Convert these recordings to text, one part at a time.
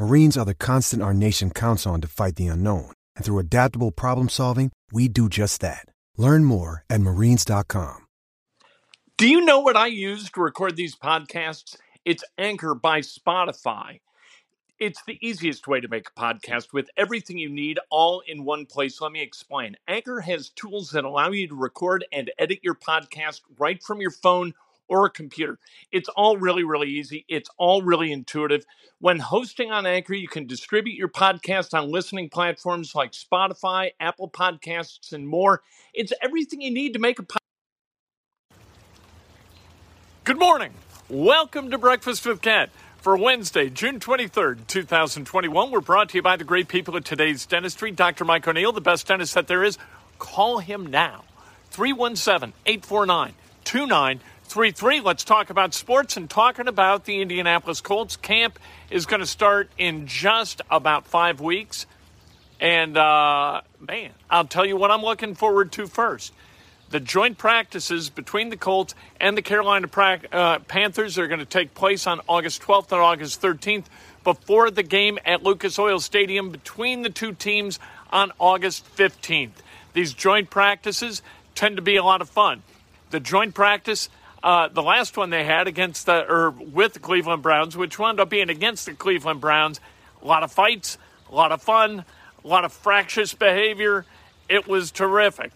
Marines are the constant our nation counts on to fight the unknown. And through adaptable problem solving, we do just that. Learn more at marines.com. Do you know what I use to record these podcasts? It's Anchor by Spotify. It's the easiest way to make a podcast with everything you need all in one place. Let me explain. Anchor has tools that allow you to record and edit your podcast right from your phone or a computer. It's all really, really easy. It's all really intuitive. When hosting on Anchor, you can distribute your podcast on listening platforms like Spotify, Apple Podcasts, and more. It's everything you need to make a podcast. Good morning. Welcome to Breakfast with Cat. For Wednesday, June 23rd, 2021, we're brought to you by the great people at today's dentistry. Dr. Mike O'Neill, the best dentist that there is. Call him now. 317 849 2933. Let's talk about sports and talking about the Indianapolis Colts. Camp is going to start in just about five weeks. And, uh, man, I'll tell you what I'm looking forward to first. The joint practices between the Colts and the Carolina pra- uh, Panthers are going to take place on August 12th and August 13th before the game at Lucas Oil Stadium between the two teams on August 15th. These joint practices tend to be a lot of fun. The joint practice, uh, the last one they had against the or with the Cleveland Browns, which wound up being against the Cleveland Browns, a lot of fights, a lot of fun, a lot of fractious behavior. It was terrific.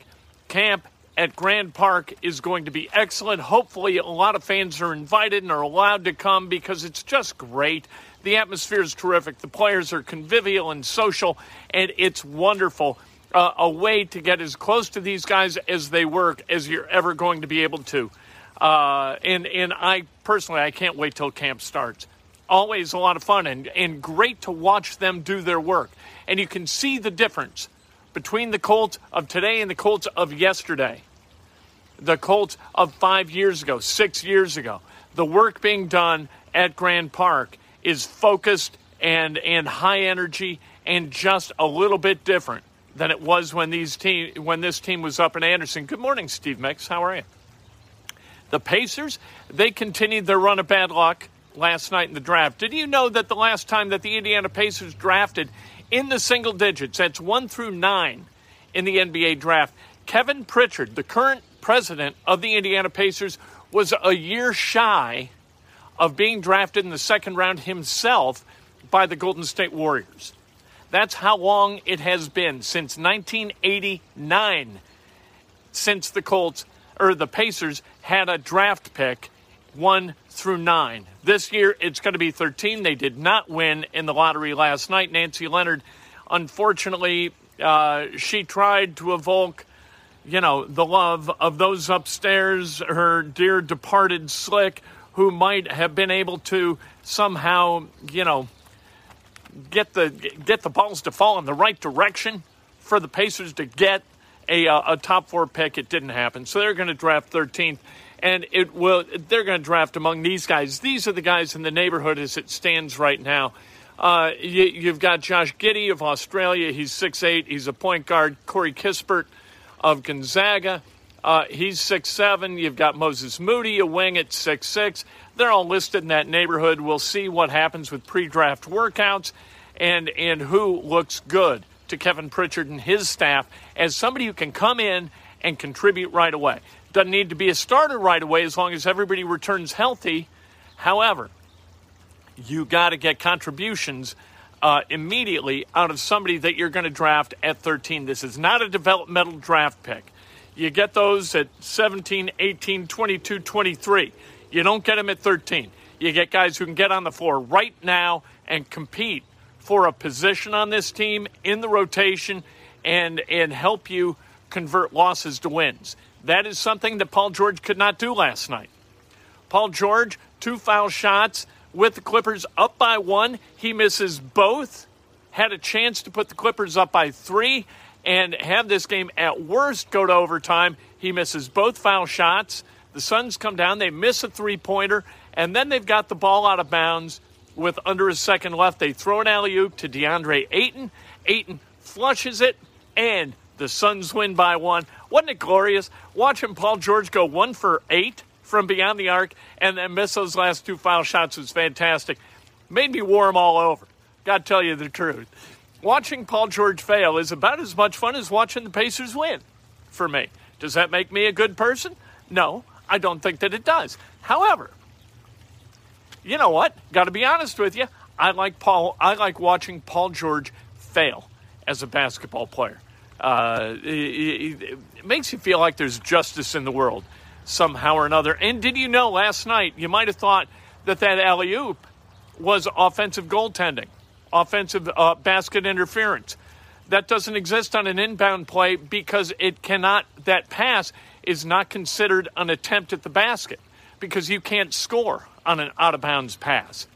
Camp at Grand Park is going to be excellent. Hopefully, a lot of fans are invited and are allowed to come because it's just great. The atmosphere is terrific. The players are convivial and social, and it's wonderful. Uh, a way to get as close to these guys as they work as you're ever going to be able to. Uh, and and I personally, I can't wait till camp starts. Always a lot of fun and, and great to watch them do their work. And you can see the difference between the Colts of today and the Colts of yesterday. The Colts of five years ago, six years ago. The work being done at Grand Park is focused and, and high energy and just a little bit different than it was when these team when this team was up in Anderson. Good morning, Steve Mix. How are you? The Pacers, they continued their run of bad luck last night in the draft. Did you know that the last time that the Indiana Pacers drafted in the single digits, that's one through nine in the NBA draft, Kevin Pritchard, the current president of the Indiana Pacers, was a year shy of being drafted in the second round himself by the Golden State Warriors. That's how long it has been since 1989 since the Colts or the Pacers had a draft pick 1 through 9. This year it's going to be 13. They did not win in the lottery last night. Nancy Leonard, unfortunately, uh, she tried to evoke, you know, the love of those upstairs, her dear departed Slick, who might have been able to somehow, you know, get the get the balls to fall in the right direction for the Pacers to get a, uh, a top four pick. It didn't happen, so they're going to draft 13th, and it will. They're going to draft among these guys. These are the guys in the neighborhood as it stands right now. Uh, you, have got Josh Giddey of Australia. He's 6'8". He's a point guard. Corey Kispert of Gonzaga. Uh, he's six seven. You've got Moses Moody, a wing at six six. They're all listed in that neighborhood. We'll see what happens with pre-draft workouts and and who looks good to Kevin Pritchard and his staff as somebody who can come in and contribute right away. Doesn't need to be a starter right away as long as everybody returns healthy. However, you got to get contributions uh, immediately out of somebody that you're going to draft at 13. This is not a developmental draft pick. You get those at 17, 18, 22, 23. You don't get them at 13. You get guys who can get on the floor right now and compete for a position on this team in the rotation and and help you convert losses to wins. That is something that Paul George could not do last night. Paul George, two foul shots with the Clippers up by one. He misses both. Had a chance to put the Clippers up by three and have this game at worst go to overtime. He misses both foul shots. The Suns come down, they miss a three pointer, and then they've got the ball out of bounds with under a second left. They throw an alley oop to DeAndre Ayton. Ayton flushes it, and the Suns win by one. Wasn't it glorious? Watching Paul George go one for eight from beyond the arc and then miss those last two foul shots was fantastic. Made me warm all over. Got to tell you the truth. Watching Paul George fail is about as much fun as watching the Pacers win for me. Does that make me a good person? No, I don't think that it does. However, you know what? Got to be honest with you. I like Paul. I like watching Paul George fail as a basketball player. Uh, it, it, makes you feel like there's justice in the world somehow or another. And did you know last night you might have thought that that alley oop was offensive goaltending, offensive uh, basket interference. That doesn't exist on an inbound play because it cannot. That pass is not considered an attempt at the basket because you can't score on an out of bounds pass.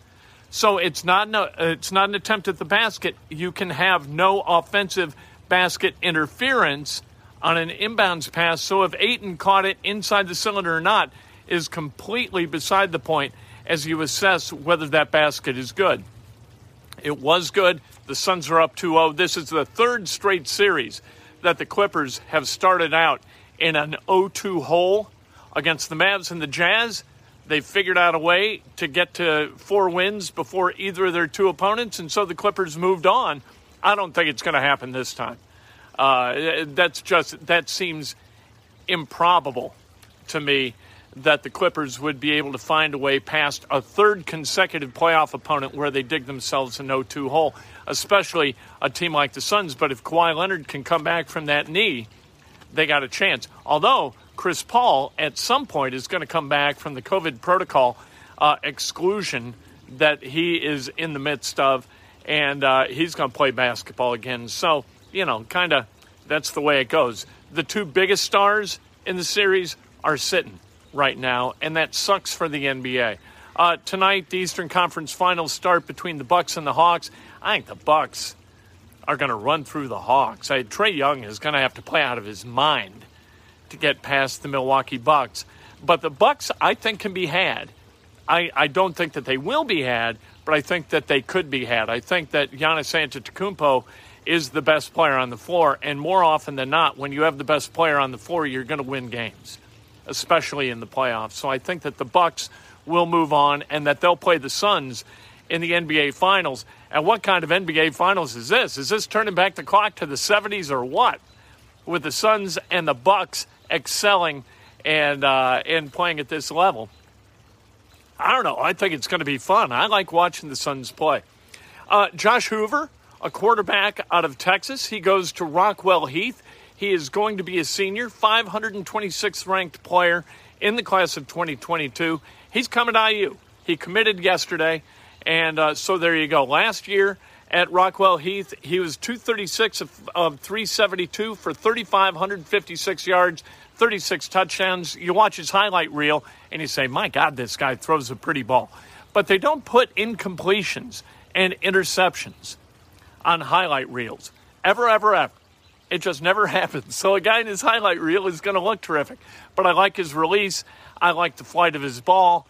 So it's not no, it's not an attempt at the basket. You can have no offensive basket interference on an inbounds pass. So if Ayton caught it inside the cylinder or not is completely beside the point as you assess whether that basket is good. It was good. The Suns are up 2 0. This is the third straight series that the Clippers have started out in an 0 2 hole against the Mavs and the Jazz. They figured out a way to get to four wins before either of their two opponents, and so the Clippers moved on. I don't think it's going to happen this time. Uh, that's just that seems improbable to me that the Clippers would be able to find a way past a third consecutive playoff opponent where they dig themselves a no 2 hole, especially a team like the Suns. But if Kawhi Leonard can come back from that knee, they got a chance. Although Chris Paul at some point is going to come back from the COVID protocol uh, exclusion that he is in the midst of, and uh, he's going to play basketball again. So you know, kind of that's the way it goes. The two biggest stars in the series are sitting right now, and that sucks for the NBA. Uh, tonight, the Eastern Conference Finals start between the Bucks and the Hawks. I think the Bucks are going to run through the Hawks. I, Trae Young is going to have to play out of his mind to get past the Milwaukee Bucks, but the Bucks, I think, can be had. I, I don't think that they will be had, but I think that they could be had. I think that Giannis Antetokounmpo is the best player on the floor. And more often than not, when you have the best player on the floor, you're going to win games, especially in the playoffs. So I think that the Bucks will move on and that they'll play the Suns in the NBA Finals. And what kind of NBA Finals is this? Is this turning back the clock to the 70s or what? With the Suns and the Bucks excelling and uh, and playing at this level. I don't know. I think it's going to be fun. I like watching the Suns play. Uh, Josh Hoover a quarterback out of Texas. He goes to Rockwall-Heath. He is going to be a senior, 526th ranked player in the class of 2022. He's coming to IU. He committed yesterday, and uh, so there you go. Last year at Rockwall-Heath, he was 236 of, of 372 for 3,556 yards, 36 touchdowns. You watch his highlight reel, and you say, my God, this guy throws a pretty ball. But they don't put incompletions and interceptions on highlight reels. Ever, ever, ever. It just never happens. So a guy in his highlight reel is going to look terrific. But I like his release. I like the flight of his ball.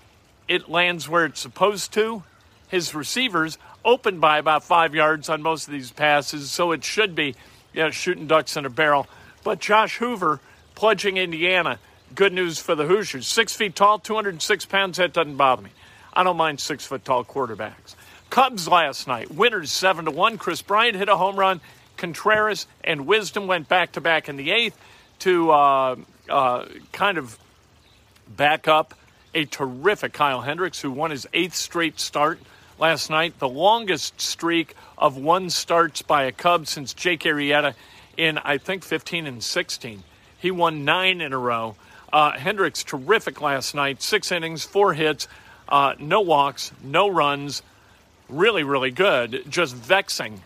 It lands where it's supposed to. His receivers open by about five yards on most of these passes, so it should be you know, shooting ducks in a barrel. But Josh Hoover pledging Indiana. Good news for the Hoosiers. Six feet tall, 206 pounds. That doesn't bother me. I don't mind six foot tall quarterbacks. Cubs last night, winners 7 to 1. Kris Bryant hit a home run. Contreras and Wisdom went back to back in the eighth to uh, uh, kind of back up a terrific Kyle Hendricks, who won his eighth straight start last night, the longest streak of one starts by a Cub since Jake Arrieta in, I think, 15 and 16. He won nine in a row. Uh, Hendricks, terrific last night. Six innings, four hits, uh, no walks, no runs. Really, really good. Just vexing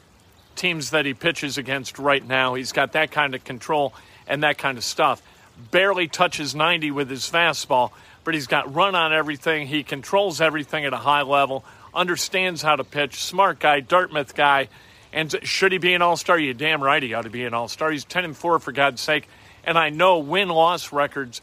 teams that he pitches against right now. He's got that kind of control and that kind of stuff. Barely touches 90 with his fastball, but he's got run on everything. He controls everything at a high level, understands how to pitch. Smart guy, Dartmouth guy. And should he be an all star? You damn right he ought to be an all star. He's 10 and 4, for God's sake. And I know win loss records,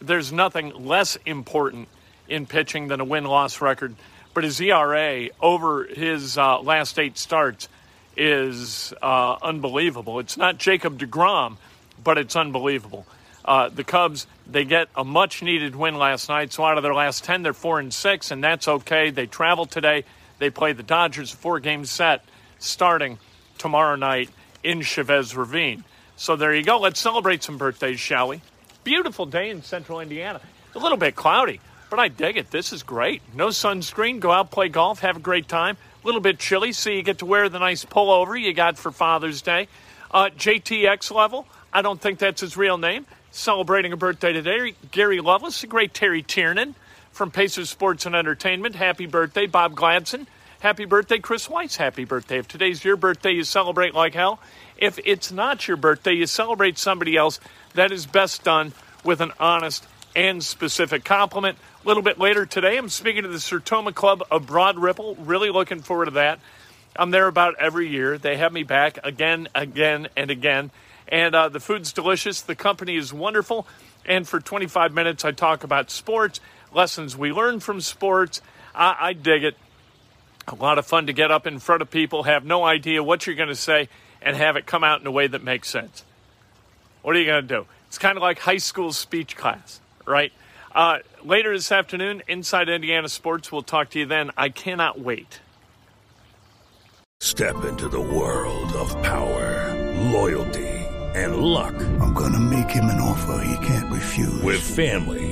there's nothing less important in pitching than a win loss record. But his ERA over his uh, last eight starts is uh, unbelievable. It's not Jacob DeGrom, but it's unbelievable. Uh, the Cubs, they get a much needed win last night. So out of their last 10, they're 4 and 6, and that's okay. They travel today. They play the Dodgers, four game set starting tomorrow night in Chavez Ravine. So there you go. Let's celebrate some birthdays, shall we? Beautiful day in central Indiana. A little bit cloudy, but I dig it. This is great. No sunscreen. Go out, play golf, have a great time. A little bit chilly, so you get to wear the nice pullover you got for Father's Day. Uh, JTX level, I don't think that's his real name. Celebrating a birthday today, Gary Lovelace, a great Terry Tiernan from Pacers Sports and Entertainment. Happy birthday, Bob Gladson. Happy birthday, Chris Weiss. Happy birthday. If today's your birthday, you celebrate like hell. If it's not your birthday, you celebrate somebody else. That is best done with an honest and specific compliment. A little bit later today, I'm speaking to the Sertoma Club of Broad Ripple. Really looking forward to that. I'm there about every year. They have me back again, again, and again. And uh, the food's delicious. The company is wonderful. And for 25 minutes, I talk about sports, lessons we learn from sports. I, I dig it. A lot of fun to get up in front of people, have no idea what you're going to say, and have it come out in a way that makes sense. What are you going to do? It's kind of like high school speech class, right? Uh, later this afternoon, Inside Indiana Sports, we'll talk to you then. I cannot wait. Step into the world of power, loyalty, and luck. I'm going to make him an offer he can't refuse. With family,